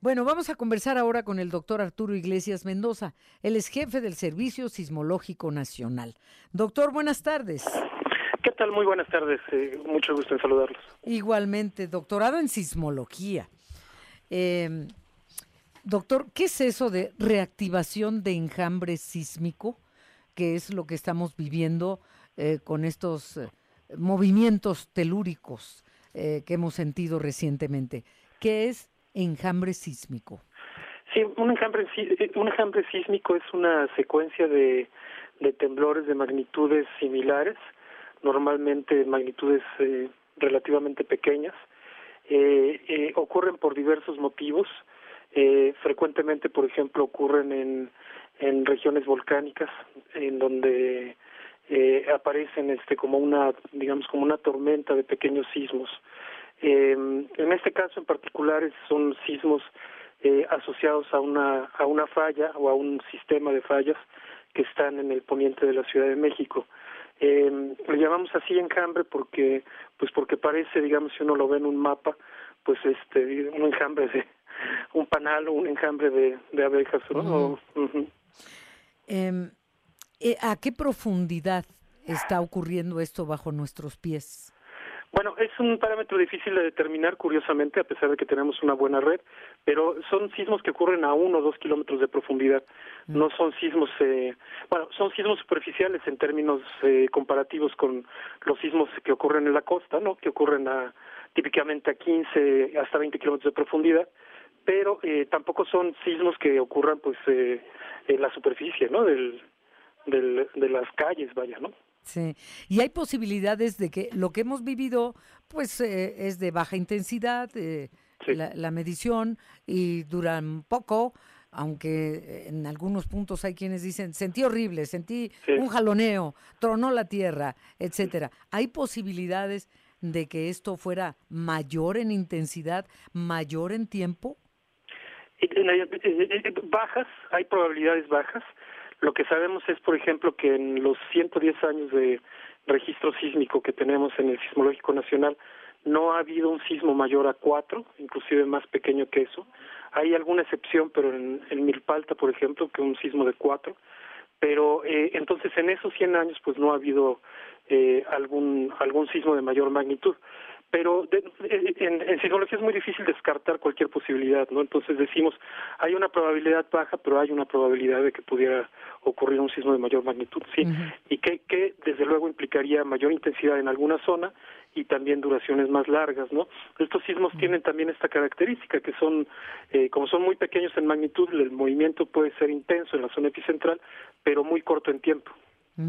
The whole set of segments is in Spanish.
Bueno, vamos a conversar ahora con el doctor Arturo Iglesias Mendoza. Él es jefe del Servicio Sismológico Nacional. Doctor, buenas tardes. ¿Qué tal? Muy buenas tardes. Eh, mucho gusto en saludarlos. Igualmente, doctorado en sismología. Eh, doctor, ¿qué es eso de reactivación de enjambre sísmico? ¿Qué es lo que estamos viviendo eh, con estos eh, movimientos telúricos que hemos sentido recientemente. ¿Qué es enjambre sísmico? Sí, un enjambre, un enjambre sísmico es una secuencia de, de temblores de magnitudes similares, normalmente magnitudes eh, relativamente pequeñas. Eh, eh, ocurren por diversos motivos. Eh, frecuentemente, por ejemplo, ocurren en, en regiones volcánicas, en donde eh, aparecen este como una digamos como una tormenta de pequeños sismos eh, en este caso en particular son sismos eh, asociados a una a una falla o a un sistema de fallas que están en el poniente de la Ciudad de México eh, le llamamos así enjambre porque pues porque parece digamos si uno lo ve en un mapa pues este un enjambre de un panal o un enjambre de, de abejas ¿no? Uh -huh. Uh -huh. eh, ¿A qué profundidad está ocurriendo esto bajo nuestros pies? Bueno, es un parámetro difícil de determinar, curiosamente, a pesar de que tenemos una buena red, pero son sismos que ocurren a uno o dos kilómetros de profundidad. Mm. No son sismos, eh, bueno, son sismos superficiales en términos eh, comparativos con los sismos que ocurren en la costa, ¿no? Que ocurren a típicamente a 15 hasta 20 kilómetros de profundidad, pero eh, tampoco son sismos que ocurran, pues, eh, en la superficie, ¿no? Del, del, de las calles, vaya, ¿no? Sí, y hay posibilidades de que lo que hemos vivido, pues eh, es de baja intensidad, eh, sí. la, la, medición, y duran poco, aunque en algunos puntos hay quienes dicen, sentí horrible, sentí sí. un jaloneo, tronó la tierra, etcétera. ¿Hay posibilidades de que esto fuera mayor en intensidad, mayor en tiempo? Bajas, hay probabilidades bajas, lo que sabemos es, por ejemplo, que en los 110 años de registro sísmico que tenemos en el Sismológico Nacional, no ha habido un sismo mayor a cuatro, inclusive más pequeño que eso. Hay alguna excepción, pero en, en Milpalta, por ejemplo, que un sismo de cuatro. Pero eh, entonces en esos 100 años, pues no ha habido eh, algún algún sismo de mayor magnitud pero de, en, en sismología es muy difícil descartar cualquier posibilidad, ¿no? Entonces decimos, hay una probabilidad baja, pero hay una probabilidad de que pudiera ocurrir un sismo de mayor magnitud, sí, uh -huh. y que, que desde luego implicaría mayor intensidad en alguna zona y también duraciones más largas, ¿no? Estos sismos tienen también esta característica que son, eh, como son muy pequeños en magnitud, el movimiento puede ser intenso en la zona epicentral, pero muy corto en tiempo.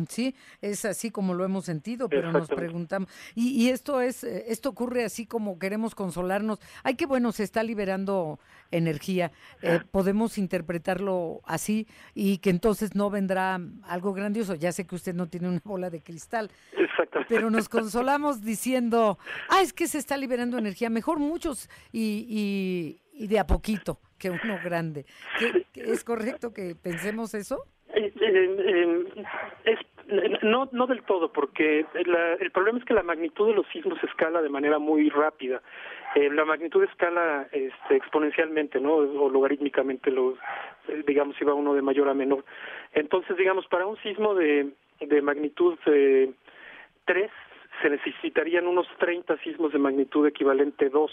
Sí, es así como lo hemos sentido, pero nos preguntamos, y, y, esto es, esto ocurre así como queremos consolarnos. Ay, qué bueno, se está liberando energía. Eh, podemos interpretarlo así y que entonces no vendrá algo grandioso. Ya sé que usted no tiene una bola de cristal, pero nos consolamos diciendo, ah, es que se está liberando energía. Mejor muchos y, y, y de a poquito que uno grande. ¿Qué, ¿Es correcto que pensemos eso? Eh, eh, es no no del todo porque la, el problema es que la magnitud de los sismos escala de manera muy rápida. Eh, la magnitud escala este, exponencialmente no o logarítmicamente los digamos si va uno de mayor a menor. Entonces digamos para un sismo de de magnitud eh, 3 se necesitarían unos 30 sismos de magnitud equivalente 2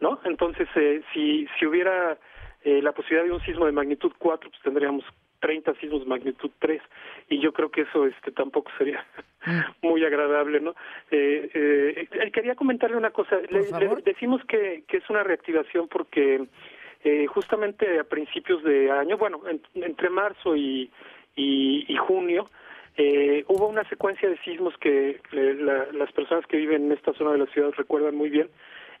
no entonces eh, si si hubiera eh, la posibilidad de un sismo de magnitud 4 pues tendríamos 30 sismos magnitud 3 y yo creo que eso este tampoco sería muy agradable no eh, eh, quería comentarle una cosa. Le, le, decimos que, que es una reactivación porque eh, justamente a principios de año bueno en, entre marzo y, y, y junio eh, hubo una secuencia de sismos que la, las personas que viven en esta zona de la ciudad recuerdan muy bien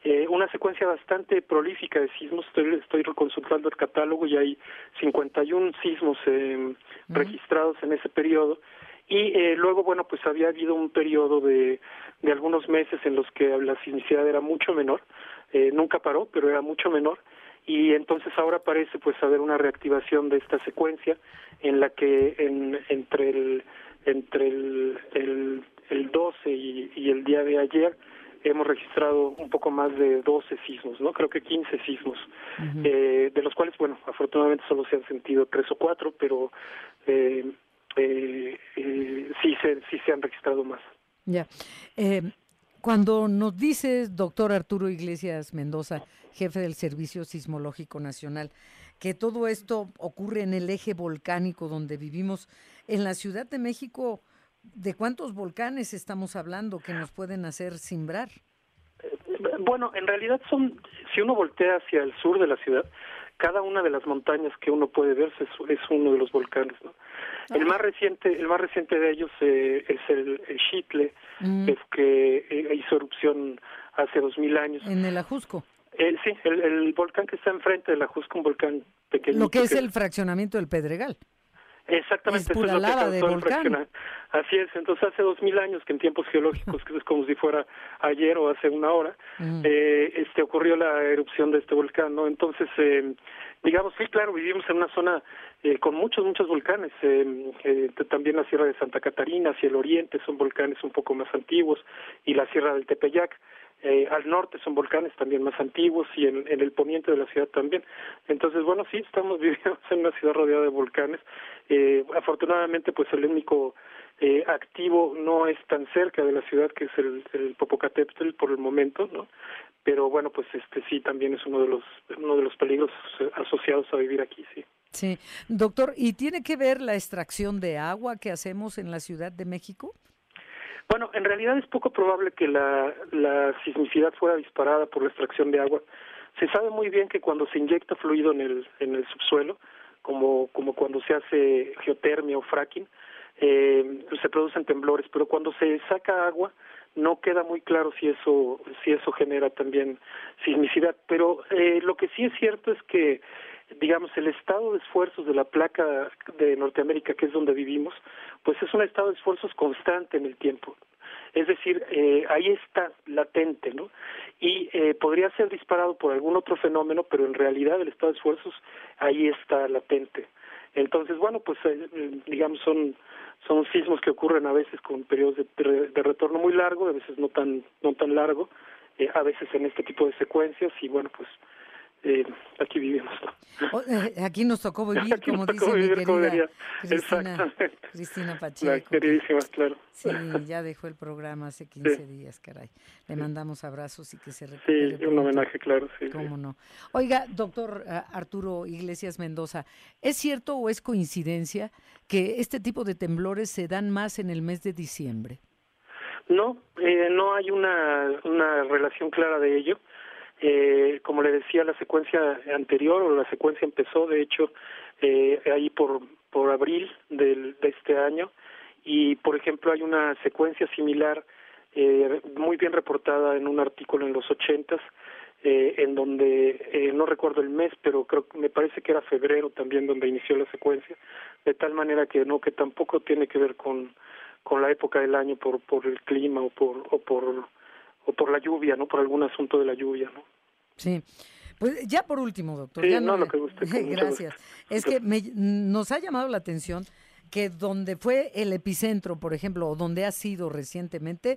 eh, una secuencia bastante prolífica de sismos. Estoy, estoy consultando el catálogo y hay 51 sismos eh, uh -huh. registrados en ese periodo. Y eh, luego, bueno, pues había habido un periodo de, de algunos meses en los que la sismicidad era mucho menor. Eh, nunca paró, pero era mucho menor. Y entonces ahora parece pues haber una reactivación de esta secuencia en la que en, entre el entre el, el, el 12 y, y el día de ayer hemos registrado un poco más de 12 sismos, ¿no? Creo que 15 sismos, eh, de los cuales, bueno, afortunadamente solo se han sentido tres o cuatro, pero eh, eh, eh, sí, se, sí se han registrado más. Ya. cuando nos dices, doctor Arturo Iglesias Mendoza, jefe del Servicio Sismológico Nacional, que todo esto ocurre en el eje volcánico donde vivimos, en la Ciudad de México, ¿De cuántos volcanes estamos hablando que nos pueden hacer simbrar? Bueno, en realidad son, si uno voltea hacia el sur de la ciudad, cada una de las montañas que uno puede ver es, es uno de los volcanes. ¿no? El más reciente, el más reciente de ellos eh, es el, el Chitle, mm. que eh, hizo erupción hace dos mil años. En el Ajusco. El, sí, el, volcán que está enfrente del Ajusco, un volcán pequeño. Lo que es el fraccionamiento del Pedregal. Exactamente, es, lo que de volcán. Así es, entonces hace dos mil años que en tiempos geológicos, que es como si fuera ayer o hace una hora, mm. eh, este ocurrió la erupción de este volcán, ¿no? Entonces, eh, digamos, sí, claro, vivimos en una zona eh, con muchos, muchos volcanes, eh, eh, también la Sierra de Santa Catarina hacia el oriente son volcanes un poco más antiguos y la Sierra del Tepeyac. Eh, al norte son volcanes también más antiguos y en, el poniente de la ciudad también. Entonces, bueno, sí, estamos viviendo en una ciudad rodeada de volcanes. Eh, afortunadamente, pues el único eh, activo no es tan cerca de la ciudad que es el, el Popocatépetl por el momento, ¿no? Pero bueno, pues este sí también es uno de los uno de los peligros asociados a vivir aquí, sí. Sí, doctor, ¿y tiene que ver la extracción de agua que hacemos en la Ciudad de México? Bueno, en realidad es poco probable que la, la sismicidad fuera disparada por la extracción de agua. Se sabe muy bien que cuando se inyecta fluido en el, en el subsuelo, como, como cuando se hace geotermia o fracking, eh, se producen temblores, pero cuando se saca agua no queda muy claro si eso si eso genera también sismicidad. Pero eh, lo que sí es cierto es que digamos, el estado de esfuerzos de la placa de Norteamérica, que es donde vivimos, pues es un estado de esfuerzos constante en el tiempo. Es decir, eh, ahí está latente, ¿no? Y eh, podría ser disparado por algún otro fenómeno, pero en realidad el estado de esfuerzos ahí está latente. Entonces, bueno, pues eh, digamos son son sismos que ocurren a veces con periodos de, de retorno muy largo, a veces no tan no tan largo, eh, a veces en este tipo de secuencias y bueno, pues eh, aquí vivimos. Eh, aquí nos tocó vivir, como dice mi querida Cristina, Cristina Pacheco. queridísima, claro. Sí, ya dejó el programa hace 15 días, caray. Le mandamos abrazos y que se recupere. Sí, un homenaje, claro, sí. Cómo no. Oiga, doctor eh, Arturo Iglesias Mendoza, ¿es cierto o es coincidencia que este tipo de temblores se dan más en el mes de diciembre? No, eh, no hay una, una relación clara de ello. Eh, como le decía, la secuencia anterior o la secuencia empezó, de hecho, eh, ahí por, por abril del, de este año. Y, por ejemplo, hay una secuencia similar eh, muy bien reportada en un artículo en los ochentas eh, en donde eh, no recuerdo el mes, pero creo me parece que era febrero también donde inició la secuencia, de tal manera que no que tampoco tiene que ver con con la época del año por por el clima o por o por o por la lluvia, ¿no? Por algún asunto de la lluvia, ¿no? Sí. Pues ya por último, doctor. Sí, ya no, lo que guste. Gracias. Es que me, nos ha llamado la atención que donde fue el epicentro, por ejemplo, o donde ha sido recientemente,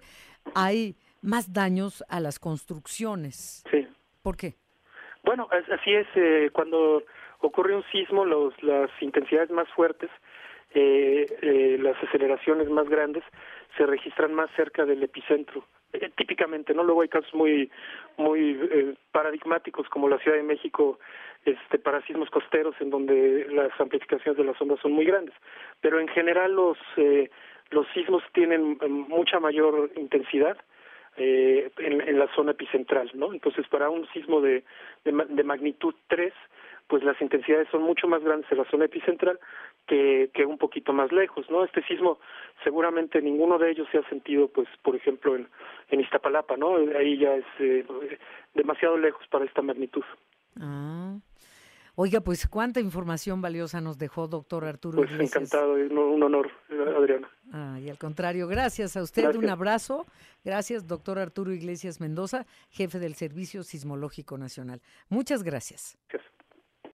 hay más daños a las construcciones. Sí. ¿Por qué? Bueno, así es. Eh, cuando ocurre un sismo, los, las intensidades más fuertes, eh, eh, las aceleraciones más grandes, se registran más cerca del epicentro. Eh, típicamente, ¿no? Luego hay casos muy muy eh, paradigmáticos como la Ciudad de México, este para sismos costeros en donde las amplificaciones de las ondas son muy grandes, pero en general los eh, los sismos tienen mucha mayor intensidad eh, en, en, la zona epicentral, ¿no? Entonces, para un sismo de, de, de magnitud 3, pues las intensidades son mucho más grandes en la zona epicentral que, que un poquito más lejos, ¿no? Este sismo seguramente ninguno de ellos se ha sentido, pues, por ejemplo, en, en Iztapalapa, ¿no? Ahí ya es eh, demasiado lejos para esta magnitud. Ah. Oiga, pues cuánta información valiosa nos dejó doctor Arturo Pues encantado, un honor, Adriana. Ah, y al contrario, gracias a usted, un abrazo. Gracias, doctor Arturo Iglesias Mendoza, jefe del Servicio Sismológico Nacional. Muchas gracias. gracias.